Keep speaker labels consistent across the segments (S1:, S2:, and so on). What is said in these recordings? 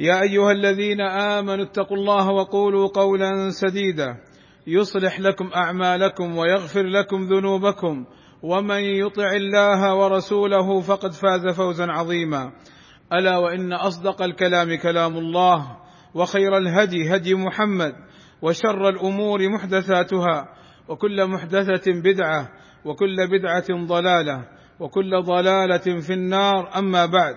S1: يا أيها الذين آمنوا اتقوا الله وقولوا قولا سديدا. يصلح لكم أعمالكم ويغفر لكم ذنوبكم. ومن يطع الله ورسوله فقد فاز فوزا عظيما. ألا وإن أصدق الكلام كلام الله وخير الهدي هدي محمد وشر الأمور محدثاتها وكل محدثة بدعة وكل بدعة ضلالة وكل ضلالة في النار. أما بعد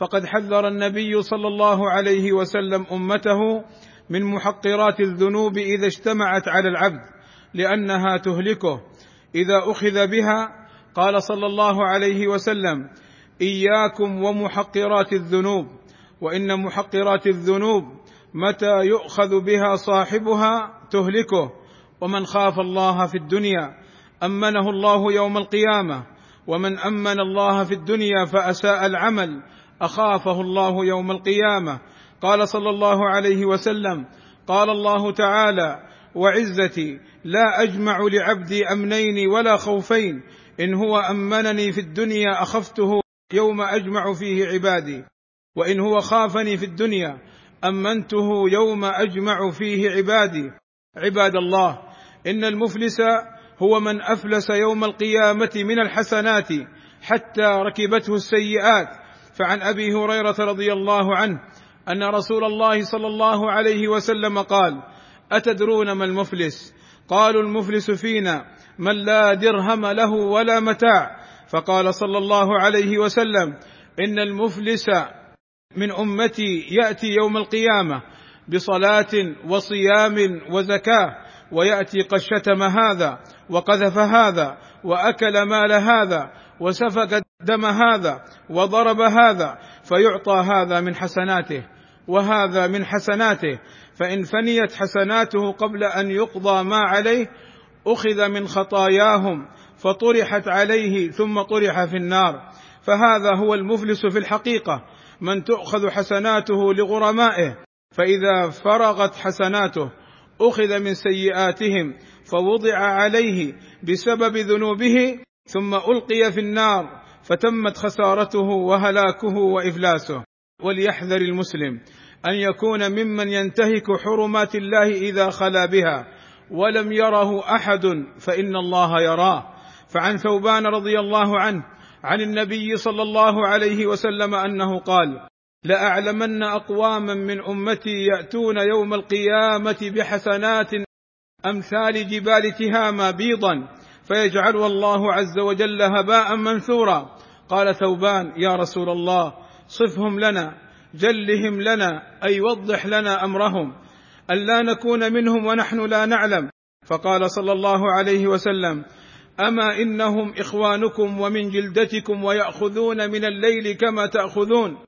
S1: فقد حذر النبي صلى الله عليه وسلم أمته من محقرات الذنوب إذا اجتمعت على العبد لأنها تهلكه. إذا أخذ بها قال صلى الله عليه وسلم إياكم ومحقرات الذنوب وإن محقرات الذنوب متى يؤخذ بها صاحبها تهلكه. ومن خاف الله في الدنيا أمنه الله يوم القيامة ومن أمن الله في الدنيا فأساء العمل. أخافه الله يوم القيامة. قال صلى الله عليه وسلم قال الله تعالى وعزتي لا أجمع لعبدي أمنين ولا خوفين. إن هو أمنني في الدنيا أخفته يوم أجمع فيه عبادي. وإن هو خافني في الدنيا أمنته يوم أجمع فيه عبادي. عباد الله إن المفلس هو من أفلس يوم القيامة من الحسنات حتى ركبته السيئات. فعن أبي هريرة رضي الله عنه أن رسول الله صلى الله عليه وسلم قال أتدرون ما المفلس؟ قالوا المفلس فينا من لا درهم له ولا متاع. فقال صلى الله عليه وسلم إن المفلس من أمتي يأتي يوم القيامة بصلاة وصيام وزكاة ويأتي قد شتم هذا وقذف هذا وأكل مال هذا وسفك دم هذا وضرب هذا فيعطى هذا من حسناته وهذا من حسناته. فإن فنيت حسناته قبل أن يقضى ما عليه أخذ من خطاياهم فطرحت عليه ثم طرح في النار. فهذا هو المفلس في الحقيقة من تؤخذ حسناته لغرمائه. فإذا فرغت حسناته أخذ من سيئاتهم فوضع عليه بسبب ذنوبه ثم ألقي في النار. فتمت خسارته وهلاكه وإفلاسه. وليحذر المسلم أن يكون ممن ينتهك حرمات الله إذا خلا بها. ولم يره أحد فإن الله يراه. فعن ثوبان رضي الله عنه عن النبي صلى الله عليه وسلم أنه قال لأعلمن أقواما من أمتي يأتون يوم القيامة بحسنات أمثال جبال تهامى بيضا فيجعلها الله عز وجل هباء منثورا. قال ثوبان يا رسول الله صفهم لنا جلهم لنا أي وضح لنا أمرهم الا نكون منهم ونحن لا نعلم. فقال صلى الله عليه وسلم أما إنهم إخوانكم ومن جلدتكم ويأخذون من الليل كما تأخذون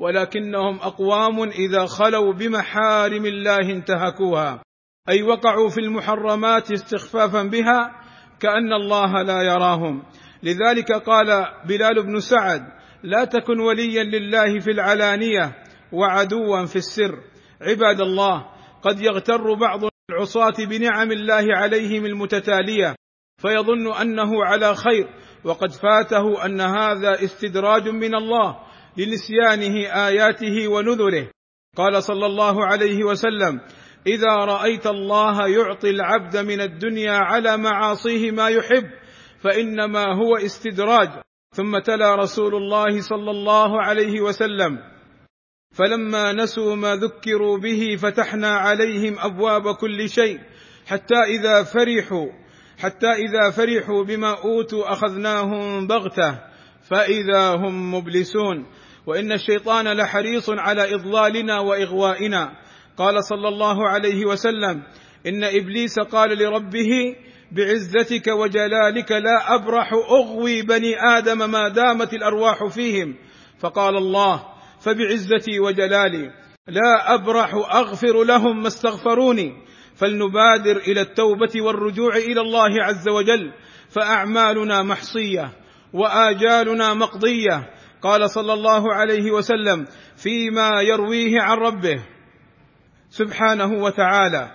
S1: ولكنهم أقوام إذا خلوا بمحارم الله انتهكوها أي وقعوا في المحرمات استخفافا بها كأن الله لا يراهم. لذلك قال بلال بن سعد لا تكن وليا لله في العلانية وعدوا في السر. عباد الله قد يغتر بعض العصاة بنعم الله عليهم المتتالية فيظن أنه على خير وقد فاته أن هذا استدراج من الله لنسيانه آياته ونذره. قال صلى الله عليه وسلم إذا رأيت الله يعطي العبد من الدنيا على معاصيه ما يحب فإنما هو استدراج. ثم تلا رسول الله صلى الله عليه وسلم. فلما نسوا ما ذكروا به فتحنا عليهم أبواب كل شيء. حتى إذا فرحوا حتى إذا فرحوا بما أوتوا أخذناهم بغتة. فإذا هم مبلسون. وإن الشيطان لحريص على إضلالنا وإغوائنا. قال صلى الله عليه وسلم إن إبليس قال لربه بعزتك وجلالك لا أبرح أغوي بني آدم ما دامت الأرواح فيهم. فقال الله فبعزتي وجلالي لا أبرح أغفر لهم ما استغفروني. فلنبادر إلى التوبة والرجوع إلى الله عز وجل فأعمالنا محصية وآجالنا مقضية. قال صلى الله عليه وسلم فيما يرويه عن ربه سبحانه وتعالى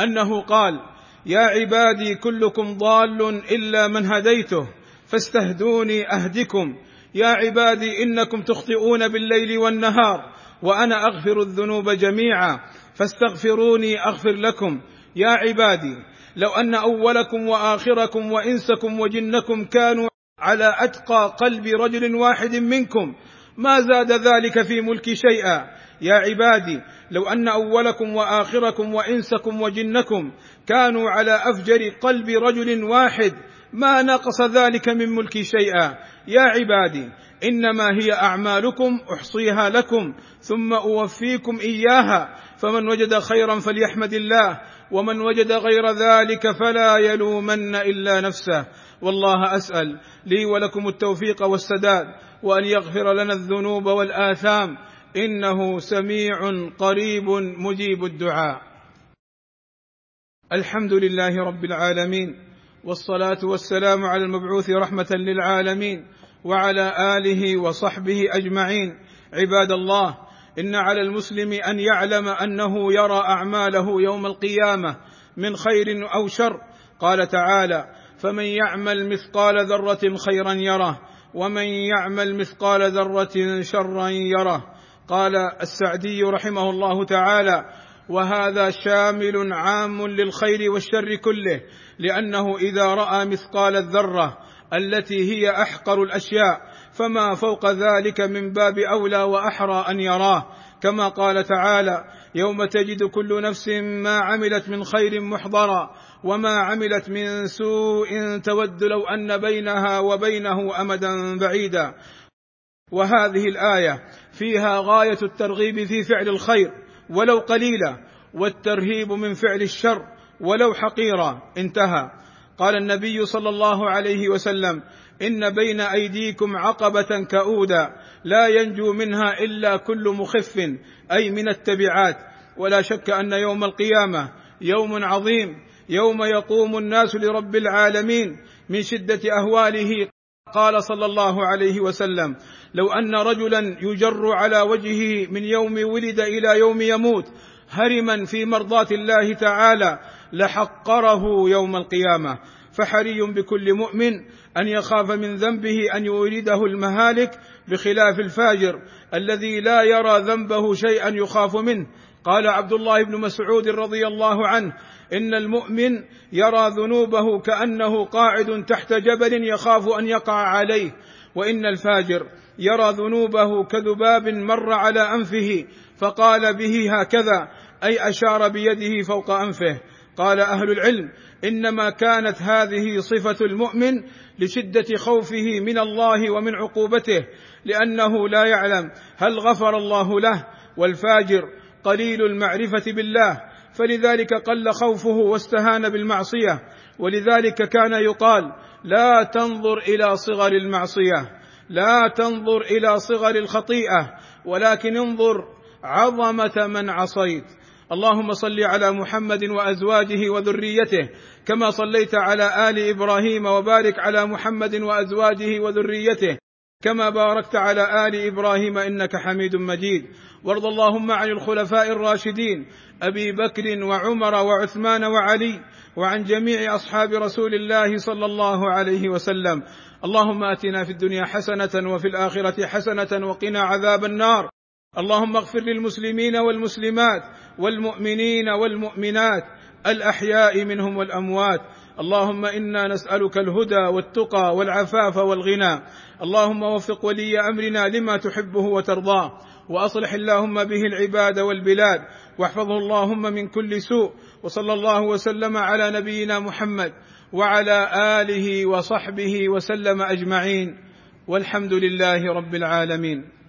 S1: أنه قال يا عبادي كلكم ضال إلا من هديته فاستهدوني أهدكم. يا عبادي إنكم تخطئون بالليل والنهار وأنا أغفر الذنوب جميعا فاستغفروني أغفر لكم. يا عبادي لو أن أولكم وآخركم وإنسكم وجنكم كانوا على أتقى قلب رجل واحد منكم ما زاد ذلك في ملكي شيئا. يا عبادي لو أن أولكم وآخركم وإنسكم وجنكم كانوا على أفجر قلب رجل واحد ما نقص ذلك من ملكي شيئا. يا عبادي إنما هي أعمالكم أحصيها لكم ثم أوفيكم إياها فمن وجد خيرا فليحمد الله ومن وجد غير ذلك فلا يلومن إلا نفسه. والله أسأل لي ولكم التوفيق والسداد وأن يغفر لنا الذنوب والآثام إنه سميع قريب مجيب الدعاء. الحمد لله رب العالمين والصلاة والسلام على المبعوث رحمة للعالمين وعلى آله وصحبه أجمعين. عباد الله إن على المسلم أن يعلم أنه يرى أعماله يوم القيامة من خير أو شر. قال تعالى فمن يعمل مثقال ذرة خيرا يره ومن يعمل مثقال ذرة شرا يره. قال السعدي رحمه الله تعالى وهذا شامل عام للخير والشر كله لأنه إذا رأى مثقال الذرة التي هي أحقر الأشياء فما فوق ذلك من باب أولى وأحرى أن يراه. كما قال تعالى يوم تجد كل نفس ما عملت من خير محضرا وما عملت من سوء تود لو أن بينها وبينه أمدا بعيدا. وهذه الآية فيها غاية الترغيب في فعل الخير ولو قليلا والترهيب من فعل الشر ولو حقيرا. انتهى. قال النبي صلى الله عليه وسلم إن بين أيديكم عقبة كؤودا لا ينجو منها إلا كل مخف أي من التبعات. ولا شك أن يوم القيامة يوم عظيم يوم يقوم الناس لرب العالمين من شدة أهواله قال صلى الله عليه وسلم لو أن رجلا يجر على وجهه من يوم ولد إلى يوم يموت هرما في مرضاه الله تعالى لحقره يوم القيامة. فحري بكل مؤمن أن يخاف من ذنبه أن يورده المهالك بخلاف الفاجر الذي لا يرى ذنبه شيئا يخاف منه. قال عبد الله بن مسعود رضي الله عنه إن المؤمن يرى ذنوبه كأنه قاعد تحت جبل يخاف أن يقع عليه وإن الفاجر يرى ذنوبه كذباب مر على أنفه فقال به هكذا أي أشار بيده فوق أنفه. قال أهل العلم إنما كانت هذه صفة المؤمن لشدة خوفه من الله ومن عقوبته لأنه لا يعلم هل غفر الله له والفاجر قليل المعرفة بالله فلذلك قل خوفه واستهان بالمعصية. ولذلك كان يقال لا تنظر إلى صغر المعصية لا تنظر إلى صغر الخطيئة ولكن انظر عظمة من عصيت. اللهم صل على محمد وأزواجه وذريته كما صليت على آل إبراهيم وبارك على محمد وأزواجه وذريته كما باركت على آل إبراهيم إنك حميد مجيد. وارض اللهم عن الخلفاء الراشدين أبي بكر وعمر وعثمان وعلي وعن جميع أصحاب رسول الله صلى الله عليه وسلم. اللهم آتنا في الدنيا حسنة وفي الآخرة حسنة وقنا عذاب النار. اللهم اغفر للمسلمين والمسلمات والمؤمنين والمؤمنات الأحياء منهم والأموات. اللهم إنا نسألك الهدى والتقى والعفاف والغنى. اللهم وفق ولي أمرنا لما تحبه وترضاه. وأصلح اللهم به العباد والبلاد. واحفظه اللهم من كل سوء. وصلى الله وسلم على نبينا محمد وعلى آله وصحبه وسلم أجمعين. والحمد لله رب العالمين.